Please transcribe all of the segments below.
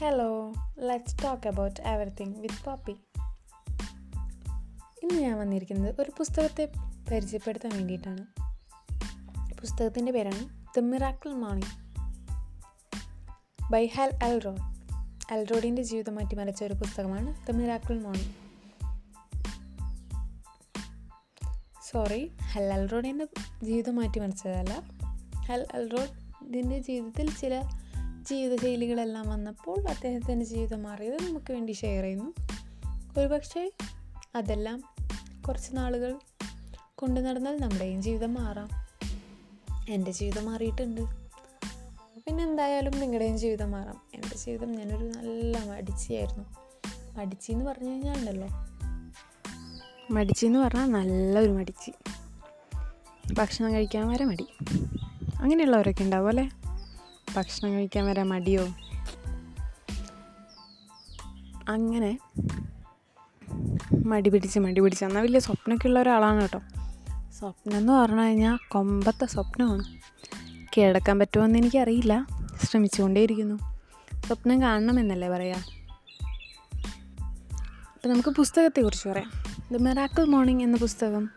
Hello let's talk about everything with Poppy ഇന്ന് ഞാൻ വന്നിരിക്കുന്നത് ഒരു പുസ്തകത്തെ പരിചയപ്പെടുത്താൻ വേണ്ടിയിട്ടാണ്. പുസ്തകത്തിന്റെ പേരാണ് ദ മിറാക്കിൾ മോർണിംഗ് ബൈ ഹൽ അൽറോഡ് അൽറോഡിന്റെ ജീവിതം മാറ്റിമറിച്ച ഒരു പുസ്തകമാണ് ദ മിറാക്കിൾ മോർണിംഗ് സോറി ഹൽ അൽറോഡിന്റെ ജീവിതം മാറ്റി മാറ്റിമറിച്ചതല്ല ഹൽ അൽറോഡിന്റെ ജീവിതത്തിൽ ചില ജീവിതശൈലികളെല്ലാം വന്നപ്പോൾ അദ്ദേഹത്തിന്റെ ജീവിതം മാറിയത് നമുക്ക് വേണ്ടി ഷെയർ ചെയ്യുന്നു. ഒരുപക്ഷെ അതെല്ലാം കുറച്ച് നാളുകൾ കൊണ്ടു നടന്നാൽ നമ്മുടെയും ജീവിതം മാറാം. എന്റെ ജീവിതം മാറിയിട്ടുണ്ട്. പിന്നെ എന്തായാലും നിങ്ങളുടെയും ജീവിതം മാറാം. എന്റെ ജീവിതം ഞാനൊരു നല്ല മടിച്ചിയായിരുന്നു. മടിച്ചി എന്ന് പറഞ്ഞു കഴിഞ്ഞാൽ ഉണ്ടല്ലോ മടിച്ചി എന്ന് പറഞ്ഞാൽ നല്ലൊരു മടിച്ചി. ഭക്ഷണം കഴിക്കാൻ വരെ മടി. അങ്ങനെയുള്ളവരൊക്കെ ഉണ്ടാവും അല്ലേ? ഭക്ഷണം കഴിക്കാൻ വരെ മടിയോ? അങ്ങനെ മടി പിടിച്ച് മടി പിടിച്ച്. എന്നാൽ വലിയ സ്വപ്നമൊക്കെ ഉള്ള ഒരാളാണ് കേട്ടോ. സ്വപ്നം എന്ന് പറഞ്ഞു കഴിഞ്ഞാൽ കൊമ്പത്തെ സ്വപ്നമാണ്. കിടക്കാൻ പറ്റുമോയെന്ന് എനിക്കറിയില്ല. ശ്രമിച്ചുകൊണ്ടേയിരിക്കുന്നു. സ്വപ്നം കാണണമെന്നല്ലേ പറയാം? അപ്പം നമുക്ക് പുസ്തകത്തെക്കുറിച്ച് പറയാം. ദ മെറാക്കിൾ മോർണിംഗ് എന്ന പുസ്തകം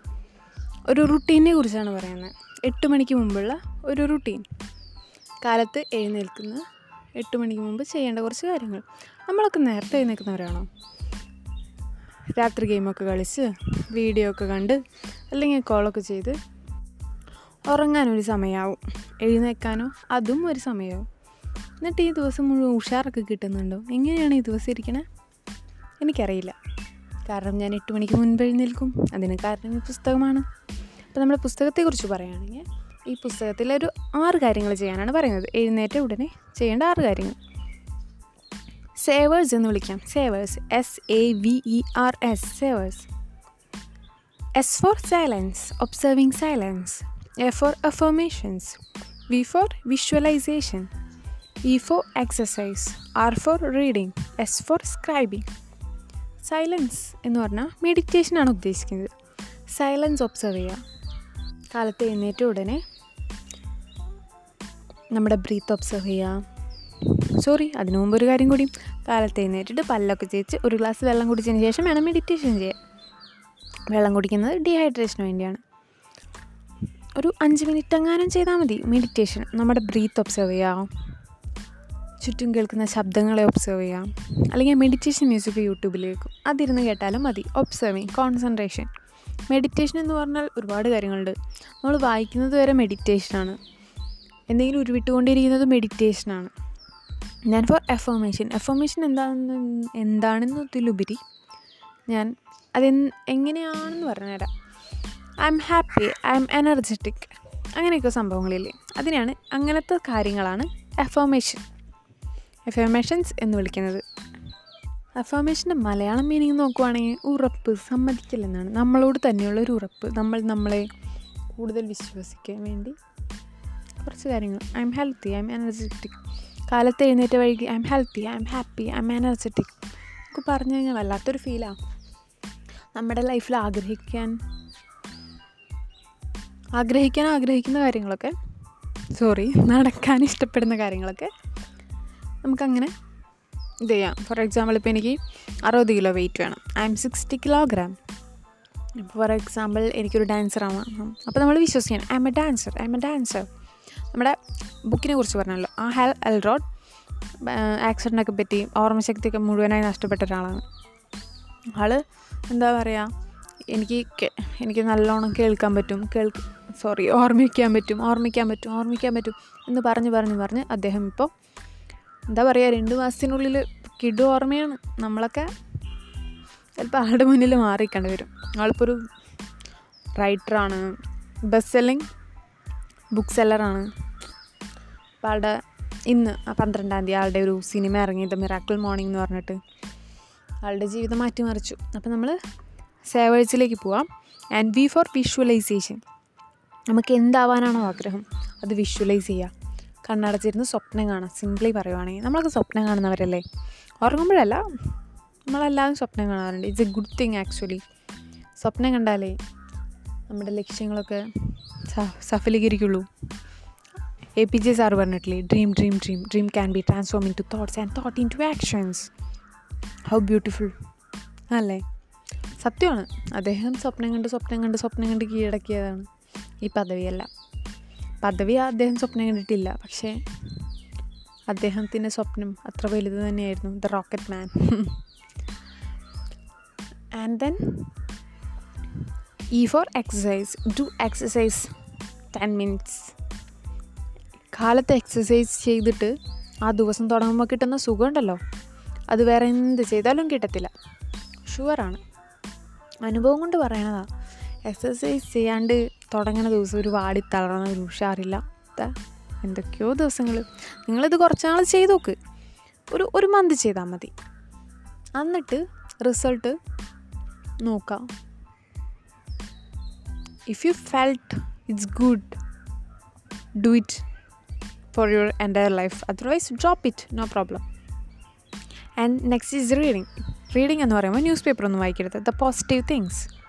ഒരു റുട്ടീനെ കുറിച്ചാണ് പറയുന്നത്. എട്ട് മണിക്ക് മുമ്പുള്ള ഒരു റുട്ടീൻ. കാലത്ത് എഴുന്നേൽക്കുന്ന എട്ട് മണിക്ക് മുമ്പ് ചെയ്യേണ്ട കുറച്ച് കാര്യങ്ങൾ. നമ്മളൊക്കെ നേരത്തെ എഴുന്നേൽക്കുന്നവരാണോ? രാത്രി ഗെയിമൊക്കെ കളിച്ച് വീഡിയോ ഒക്കെ കണ്ട് അല്ലെങ്കിൽ കോളൊക്കെ ചെയ്ത് ഉറങ്ങാനൊരു സമയമാവും. എഴുന്നേൽക്കാനോ അതും ഒരു സമയമാവും. എന്നിട്ട് ഈ ദിവസം മുഴുവൻ ഉഷാറൊക്കെ കിട്ടുന്നുണ്ടോ? എങ്ങനെയാണ് ഈ ദിവസം ഇരിക്കണേ? എനിക്കറിയില്ല. കാരണം ഞാൻ എട്ട് മണിക്ക് മുൻപ് എഴുന്നേൽക്കും. അതിന് കാരണം ഈ പുസ്തകമാണ്. അപ്പോൾ നമ്മുടെ പുസ്തകത്തെക്കുറിച്ച് പറയുകയാണെങ്കിൽ ഈ പുസ്തകത്തിൽ ഒരു ആറ് കാര്യങ്ങൾ ചെയ്യാനാണ് പറയുന്നത്. എഴുന്നേറ്റ ഉടനെ ചെയ്യേണ്ട ആറ് കാര്യങ്ങൾ. സേവേഴ്സ് എന്ന് വിളിക്കാം. Savers S A V E R S savers S for silence observing silence A for affirmations V for visualization E for exercise R for reading S for scribing silence എന്ന് പറഞ്ഞാൽ മെഡിറ്റേഷനാണ് ഉദ്ദേശിക്കുന്നത്. സൈലൻസ് ഒബ്സർവ് ചെയ്യുക. കാലത്ത് എഴുന്നേറ്റ ഉടനെ നമ്മുടെ breath observe ചെയ്യുക sorry അതിനു മുമ്പ് ഒരു കാര്യം കൂടി. കാലത്ത് എഴുന്നേറ്റിട്ട് പല്ലൊക്കെ ചേച്ച് ഒരു ഗ്ലാസ് വെള്ളം കുടിച്ചതിന് ശേഷം വേണം മെഡിറ്റേഷൻ ചെയ്യാൻ. വെള്ളം കുടിക്കുന്നത് ഡീഹൈഡ്രേഷന് വേണ്ടിയാണ്. ഒരു അഞ്ച് മിനിറ്റ് എങ്ങാനും ചെയ്താൽ മതി മെഡിറ്റേഷൻ നമ്മുടെ ബ്രീത്ത് ഒബ്സർവ് ചെയ്യാം ചുറ്റും കേൾക്കുന്ന ശബ്ദങ്ങളെ ഒബ്സർവ് ചെയ്യാം. അല്ലെങ്കിൽ മെഡിറ്റേഷൻ മ്യൂസിക് യൂട്യൂബിൽ കേൾക്കും അതിരുന്ന് കേട്ടാലും മതി. ഒബ്സർവിങ് കോൺസെൻട്രേഷൻ മെഡിറ്റേഷൻ എന്ന് പറഞ്ഞാൽ ഒരുപാട് കാര്യങ്ങളുണ്ട്. നമ്മൾ വായിക്കുന്നത് വരെ മെഡിറ്റേഷനാണ് എന്തെങ്കിലും ഉരുവിട്ടുകൊണ്ടിരിക്കുന്നത് മെഡിറ്റേഷനാണ് ഫോർ എഫോമേഷൻ എഫോമേഷൻ എന്താണെന്ന് എന്താണെന്നതിലുപരി ഞാൻ അത് എങ്ങനെയാണെന്ന് പറഞ്ഞുതരാം. I M happy I M energetic അങ്ങനെയൊക്കെ സംഭവങ്ങളില്ലേ? അതിനാണ് അങ്ങനത്തെ കാര്യങ്ങളാണ് എഫോമേഷൻ എഫോമേഷൻസ് എന്ന് വിളിക്കുന്നത്. അഫർമേഷന്റെ മലയാളം മീനിങ് നോക്കുവാണെങ്കിൽ ഉറപ്പ് സമ്മതിക്കൽ എന്നാണ്. നമ്മളോട് തന്നെയുള്ള ഒരു ഉറപ്പ്. നമ്മൾ നമ്മളെ കൂടുതൽ വിശ്വസിക്കാൻ വേണ്ടി കുറച്ച് കാര്യങ്ങൾ. I M healthy I M energetic കാലത്ത് എഴുന്നേറ്റ് വഴിക്ക് I'm healthy I'm happy I'm energetic നമുക്ക് പറഞ്ഞു കഴിഞ്ഞാൽ വല്ലാത്തൊരു ഫീലാണ് നമ്മുടെ ലൈഫിൽ ആഗ്രഹിക്കാൻ ആഗ്രഹിക്കാൻ ആഗ്രഹിക്കുന്ന കാര്യങ്ങളൊക്കെ സോറി നടക്കാൻ ഇഷ്ടപ്പെടുന്ന കാര്യങ്ങളൊക്കെ നമുക്കങ്ങനെ ഇത് ചെയ്യാം. ഫോർ എക്സാമ്പിൾ ഇപ്പോൾ എനിക്ക് അറുപത് കിലോ വെയിറ്റ് വേണം. I'm sixty kilogram for example എനിക്കൊരു ഡാൻസർ ആവാം. അപ്പോൾ നമ്മൾ വിശ്വസിക്കണം. I'm a dancer I'm a dancer നമ്മുടെ ബുക്കിനെ കുറിച്ച് പറഞ്ഞല്ലോ. ആ ഹെൽ എൽറോഡ് ആക്സിഡന്റൊക്കെ പറ്റി ഓർമ്മശക്തിയൊക്കെ മുഴുവനായി നഷ്ടപ്പെട്ട ഒരാളാണ്. ആൾ എന്താ പറയുക എനിക്ക് എനിക്ക് നല്ലോണം കേൾക്കാൻ പറ്റും. കേൾക്ക് സോറി ഓർമ്മിക്കാൻ പറ്റും ഓർമ്മിക്കാൻ പറ്റും ഓർമ്മിക്കാൻ പറ്റും എന്ന് പറഞ്ഞ് പറഞ്ഞ് പറഞ്ഞ് അദ്ദേഹം ഇപ്പോൾ എന്താ പറയുക രണ്ട് മാസത്തിനുള്ളിൽ കിഡ് ഓർമ്മയാണ്. നമ്മളൊക്കെ ചിലപ്പോൾ ആളുടെ മുന്നിൽ മാറിക്കേണ്ടി വരും. ആളിപ്പോൾ ഒരു റൈറ്ററാണ് ബെസ്റ്റ് സെല്ലിങ് ബുക്ക് സെല്ലറാണ്. അപ്പോൾ ആളുടെ ഇന്ന് പന്ത്രണ്ടാം തീയതി ആളുടെ ഒരു സിനിമ ഇറങ്ങിയത് മിറാക്കിൾ മോർണിംഗ് എന്ന് പറഞ്ഞിട്ട്. ആളുടെ ജീവിതം മാറ്റിമറിച്ചു. അപ്പോൾ നമ്മൾ സേവേഴ്സിലേക്ക് പോവാം. And V for visualization. നമുക്ക് എന്താവാനാണോ ആഗ്രഹം അത് വിഷ്വലൈസ് ചെയ്യുക കണ്ണടച്ചിരുന്ന് സ്വപ്നം കാണാം സിംപ്ലി പറയുവാണെങ്കിൽ. നമ്മളൊക്കെ സ്വപ്നം കാണുന്നവരല്ലേ? ഉറങ്ങുമ്പോഴല്ല നമ്മളെല്ലാവരും സ്വപ്നം കാണാറുണ്ട്. It's a good thing actually സ്വപ്നം കണ്ടാലേ നമ്മുടെ ലക്ഷ്യങ്ങളൊക്കെ സഫലീകരിക്കുള്ളൂ. എ പി ജെ സാർ പറഞ്ഞിട്ടില്ലേ dream dream dream dream can be transform into thoughts and thought into actions how beautiful അല്ലേ? സത്യമാണ്. അദ്ദേഹം സ്വപ്നം കണ്ട് സ്വപ്നം കണ്ട് സ്വപ്നം കണ്ട് കീഴടക്കിയതാണ് ഈ പദവിയല്ല. പദവി അദ്ദേഹം സ്വപ്നം കണ്ടിട്ടില്ല പക്ഷേ അദ്ദേഹത്തിന്റെ സ്വപ്നം അത്ര വലുത് തന്നെയായിരുന്നു the rocket man and then E for exercise do exercise ten minutes കാലത്ത് എക്സസൈസ് ചെയ്തിട്ട് ആ ദിവസം തുടങ്ങുമ്പോൾ കിട്ടുന്ന സുഖമുണ്ടല്ലോ. അത് വേറെ എന്ത് ചെയ്താലും കിട്ടത്തില്ല. ഷുവറാണ് അനുഭവം കൊണ്ട് പറയണതാ. എക്സസൈസ് ചെയ്യാണ്ട് തുടങ്ങുന്ന ദിവസം ഒരു വാടി തളർന്ന ഒരു ഉഷാറില്ല. എന്തൊക്കെയോ ദിവസങ്ങൾ നിങ്ങളിത് കുറച്ച് നാൾ ചെയ്ത് നോക്ക് ഒരു ഒരു മന്ത് ചെയ്താൽ മതി. എന്നിട്ട് റിസൾട്ട് നോക്കാം. If you felt it's good do it for your entire life otherwise drop it no problem and next is reading reading എന്ന് പറയുമ്പോൾ ന്യൂസ് പേപ്പർ ഒന്നും വായിക്കരുത്. ദ പോസിറ്റീവ് തിങ്സ്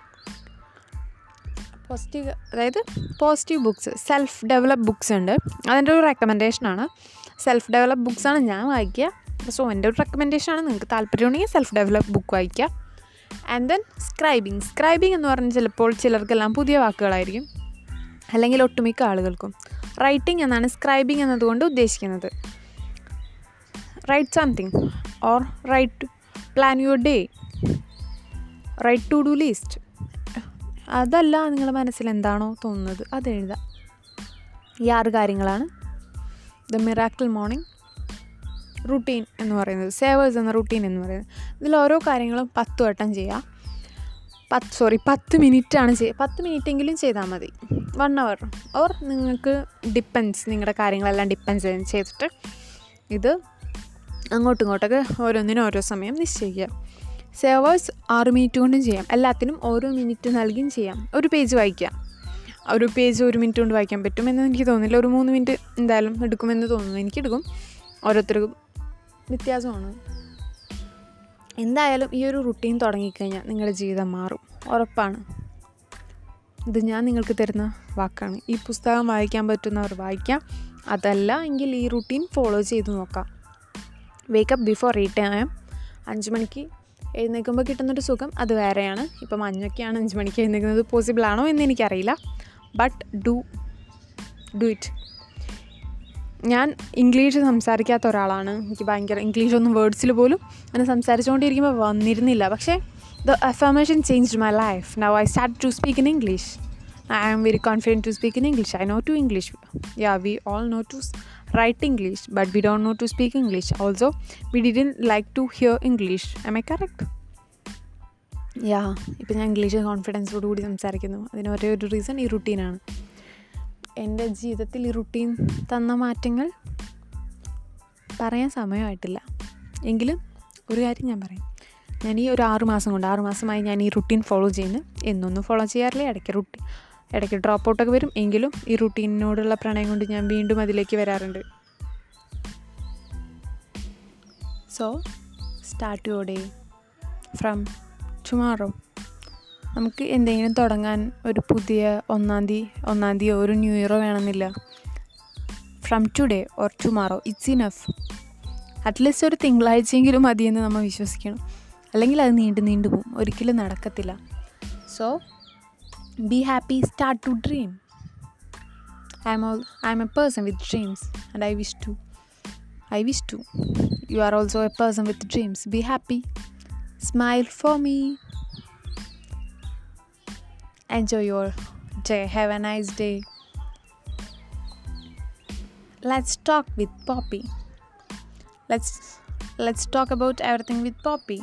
പോസിറ്റീവ് അതായത് positive books self develop books ഉണ്ട്. അതിന്റെ ഒരു റെക്കമെൻഡേഷനാണ് self develop ആണ് ഞാൻ വായിക്കുക. സോ എന്റെ ഒരു റെക്കമെൻഡേഷനാണ് നിങ്ങൾക്ക് താല്പര്യമുണ്ടെങ്കിൽ സെൽഫ് ഡെവലപ്പ് ബുക്ക് വായിക്കുക. ആൻഡ് ദെൻ സ്ക്രൈബിങ് സ്ക്രൈബിങ് എന്ന് പറഞ്ഞാൽ ചിലപ്പോൾ ചിലർക്കെല്ലാം പുതിയ വാക്കുകളായിരിക്കും. അല്ലെങ്കിൽ ഒട്ടുമിക്ക ആളുകൾക്കും. റൈറ്റിംഗ് എന്നാണ് സ്ക്രൈബിംഗ് എന്നതുകൊണ്ട് ഉദ്ദേശിക്കുന്നത്. Write something or write plan your day write to do list അതല്ല നിങ്ങളുടെ മനസ്സിൽ എന്താണോ തോന്നുന്നത് അത് എഴുതാം ഈ ആറ് കാര്യങ്ങളാണ്. ദ മിറാക്കിൾ മോർണിംഗ് റുട്ടീൻ എന്ന് പറയുന്നത്. സേവേഴ്സ് എന്ന റുട്ടീൻ എന്ന് പറയുന്നത്. ഇതിൽ ഓരോ കാര്യങ്ങളും പത്ത് വട്ടം ചെയ്യാം പത്ത് സോറി പത്ത് മിനിറ്റാണ് ചെയ്യുക പത്ത് മിനിറ്റെങ്കിലും ചെയ്താൽ മതി. വൺ അവർ ഓർ നിങ്ങൾക്ക് ഡിപ്പെൻസ് നിങ്ങളുടെ കാര്യങ്ങളെല്ലാം ഡിപ്പെൻസ് ചെയ്തിട്ട് ഇത് അങ്ങോട്ടും ഇങ്ങോട്ടൊക്കെ ഓരോന്നിനും ഓരോ സമയം നിശ്ചയിക്കുക. സേവേഴ്സ് ആറ് മിനിറ്റ് കൊണ്ടും ചെയ്യാം. എല്ലാത്തിനും ഓരോ മിനിറ്റ് നൽകിയും ചെയ്യാം. ഒരു പേജ് വായിക്കാം. ഒരു പേജ് ഒരു മിനിറ്റ് കൊണ്ട് വായിക്കാൻ പറ്റുമെന്ന് എനിക്ക് തോന്നുന്നില്ല. ഒരു മൂന്ന് മിനിറ്റ് എന്തായാലും എടുക്കുമെന്ന് തോന്നുന്നു. എനിക്കെടുക്കും. ഓരോരുത്തർക്കും വ്യത്യാസമാണ്. എന്തായാലും ഈ ഒരു റുട്ടീൻ തുടങ്ങിക്കഴിഞ്ഞാൽ നിങ്ങളുടെ ജീവിതം മാറും. ഉറപ്പാണ്. ഇത് ഞാൻ നിങ്ങൾക്ക് തരുന്ന വാക്കാണ്. ഈ പുസ്തകം വായിക്കാൻ പറ്റുന്നവർ വായിക്കാം. അതല്ല എങ്കിൽ ഈ റുട്ടീൻ ഫോളോ ചെയ്ത് നോക്കാം. വേക്കപ്പ് ബിഫോർ എയ്റ്റ് ടൈം അഞ്ച് മണിക്ക് എഴുന്നേൽക്കുമ്പോൾ കിട്ടുന്നൊരു സുഖം അത് വേറെയാണ്. ഇപ്പം മഞ്ഞൊക്കെയാണ് അഞ്ച് മണിക്ക് എഴുന്നേൽക്കുന്നത്. പോസിബിൾ ആണോ എന്ന് എനിക്കറിയില്ല. ബട്ട് ഡു ഡു ഇറ്റ് ഞാൻ ഇംഗ്ലീഷ് സംസാരിക്കാത്ത ഒരാളാണ്. എനിക്ക് ഭയങ്കര ഇംഗ്ലീഷൊന്നും വേർഡ്സിൽ പോലും അങ്ങനെ സംസാരിച്ചുകൊണ്ടിരിക്കുമ്പോൾ വന്നിരുന്നില്ല. പക്ഷേ the affirmation changed my life now I start to speak in English I am very confident to speak in English I know to English yeah we all know to write English but we don't know to speak English also we didn't like to hear English Am I correct yeah ഇപ്പം ഞാൻ English കോൺഫിഡൻസോട് കൂടി സംസാരിക്കുന്നു. അതിന് ഒരേ ഒരു reason ഈ റുട്ടീനാണ് എന്റെ ജീവിതത്തിൽ ഈ റുട്ടീൻ തന്ന മാറ്റങ്ങൾ പറയാൻ സമയമായിട്ടില്ല. എങ്കിലും ഒരു കാര്യം ഞാൻ പറയും. ഞാൻ ഈ ഒരു ആറു മാസം കൊണ്ട് ആറു മാസമായി ഞാൻ ഈ റുട്ടീൻ ഫോളോ ചെയ്യുന്നു. എന്നൊന്നും ഫോളോ ചെയ്യാറില്ല. ഇടയ്ക്ക് റുട്ടീൻ ഇടയ്ക്ക് ഡ്രോപ്പ് ഔട്ടൊക്കെ വരും. എങ്കിലും ഈ റുട്ടീനോടുള്ള പ്രണയം കൊണ്ട് ഞാൻ വീണ്ടും അതിലേക്ക് വരാറുണ്ട്. So start your day from tomorrow നമുക്ക് എന്തെങ്കിലും തുടങ്ങാൻ ഒരു പുതിയ ഒന്നാം തീയതി ഒന്നാം തീയതി ഒരു ന്യൂ ഇയറോ വേണമെന്നില്ല. From today or tomorrow it's enough at least ഒരു തിങ്കളാഴ്ചയെങ്കിലും മതിയെന്ന് നമ്മൾ വിശ്വസിക്കണം. അല്ലെങ്കിൽ അത് നീണ്ടു നീണ്ടു പോകും ഒരിക്കലും നടക്കത്തില്ല. So be happy start to dream I'm all I'm a person with dreams and I wish to I wish to you are also a person with dreams be happy smile for me. Enjoy your day. Have a nice day. Let's talk with poppy. Let's let's talk about everything with poppy.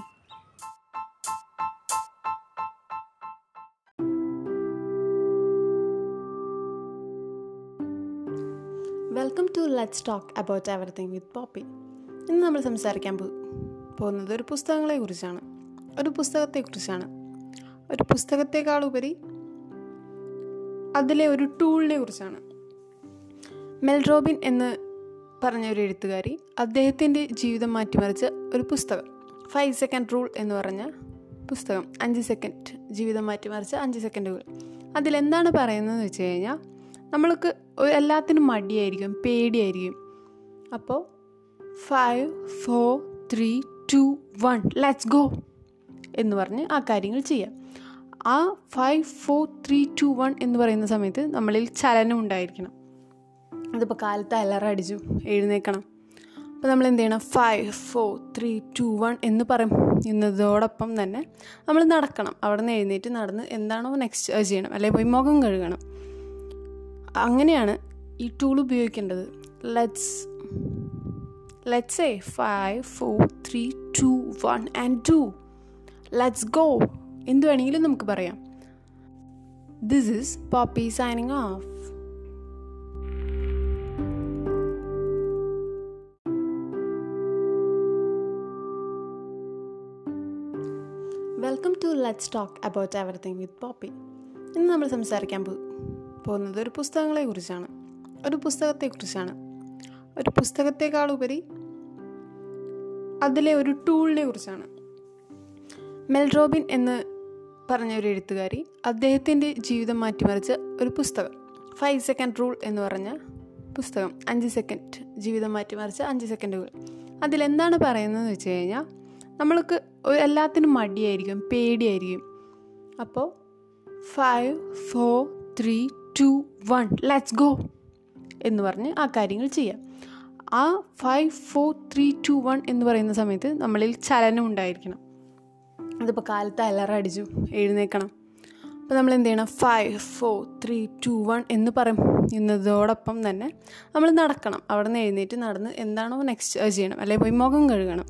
Welcome to let's talk about everything with Poppy ഇന്ന് നമ്മൾ സംസാരിക്കാൻ പോകുന്നത് ഒരു പുസ്തകങ്ങളെക്കുറിച്ചാണ്. ഒരു പുസ്തകത്തെക്കുറിച്ചാണ്. ഒരു പുസ്തകത്തെക്കാളുപരി അതിലെ ഒരു ടൂളിനെ കുറിച്ചാണ്. മെൽറോബിൻ എന്ന് പറഞ്ഞ ഒരു എഴുത്തുകാരി അദ്ദേഹത്തിന്റെ ജീവിതം മാറ്റിമറിച്ച ഒരു പുസ്തകം. ഫൈവ് സെക്കൻഡ് റൂൾ എന്ന് പറഞ്ഞ പുസ്തകം. അഞ്ച് സെക്കൻഡ് ജീവിതം മാറ്റിമറിച്ച അഞ്ച് സെക്കൻഡുകൾ അതിലെന്താണ് പറയുന്നതെന്ന് വെച്ച് കഴിഞ്ഞാൽ നമ്മൾക്ക് എല്ലാത്തിനും മടിയായിരിക്കും പേടിയായിരിക്കും. അപ്പോൾ five four three two one let's go എന്ന് പറഞ്ഞ് ആ കാര്യങ്ങൾ ചെയ്യാം. ആ five four three two one എന്ന് പറയുന്ന സമയത്ത് നമ്മളിൽ ചലനം ഉണ്ടായിരിക്കണം. അതിപ്പോൾ കാലത്ത് അലറ അടിച്ചു എഴുന്നേക്കണം അപ്പോൾ നമ്മൾ എന്ത് ചെയ്യണം? Five four three two one എന്ന് പറയും. എന്നതോടൊപ്പം തന്നെ നമ്മൾ നടക്കണം. അവിടെ നിന്ന് എഴുന്നേറ്റ് നടന്ന് എന്താണോ നെക്സ്റ്റ് ചെയ്യണം. അല്ലെങ്കിൽ പോയി മുഖം കഴുകണം. അങ്ങനെയാണ് ഈ ടൂൾ ഉപയോഗിക്കേണ്ടത്. Let's let's a five four three two one and to let's go എന്ത് വേണമെങ്കിലും നമുക്ക് പറയാം. This is Poppy signing off welcome to let's talk about everything with Poppy ഇന്ന് നമ്മൾ സംസാരിക്കാൻ പോകുന്നത് ഒരു പുസ്തകങ്ങളെ കുറിച്ചാണ്. ഒരു പുസ്തകത്തെക്കുറിച്ചാണ് ഒരു പുസ്തകത്തെക്കാളുപരി അതിലെ ഒരു ടൂളിനെ കുറിച്ചാണ്. മെൽറോബിൻ എന്ന് പറഞ്ഞ ഒരു എഴുത്തുകാരി അദ്ദേഹത്തിന്റെ ജീവിതം മാറ്റിമറിച്ച ഒരു പുസ്തകം. ഫൈവ് സെക്കൻഡ് റൂൾ എന്ന് പറഞ്ഞ പുസ്തകം. അഞ്ച് സെക്കൻഡ് ജീവിതം മാറ്റിമറിച്ച അഞ്ച് സെക്കൻഡുകൾ അതിലെന്താണ് പറയുന്നതെന്ന് വെച്ച് കഴിഞ്ഞാൽ നമ്മൾക്ക് എല്ലാത്തിനും മടിയായിരിക്കും പേടിയായിരിക്കും. അപ്പോൾ five four three two one let's go എന്ന് പറഞ്ഞ് ആ കാര്യങ്ങൾ ചെയ്യാം. ആ five four three two one എന്ന് പറയുന്ന സമയത്ത് നമ്മളിൽ ചലനം ഉണ്ടായിരിക്കണം. അതിപ്പോൾ കാലത്ത് അലറ അടിച്ചു എഴുന്നേക്കണം. അപ്പോൾ നമ്മൾ എന്ത് ചെയ്യണം five four three two one എന്ന് പറയും. എന്നതോടൊപ്പം തന്നെ നമ്മൾ നടക്കണം. അവിടെ നിന്ന് എഴുന്നേറ്റ് നടന്ന് എന്താണോ നെക്സ്റ്റ് ചെയ്യണം. അല്ലെങ്കിൽ പോയി മുഖം കഴുകണം.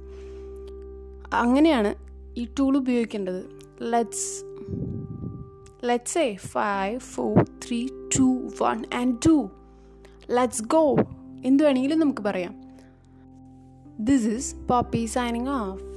അങ്ങനെയാണ് ഈ ടൂൾ ഉപയോഗിക്കേണ്ടത്. Let's let's a five four three two one and to let's go എന്ത് വേണമെങ്കിലും നമുക്ക് പറയാം. This is Poppy signing off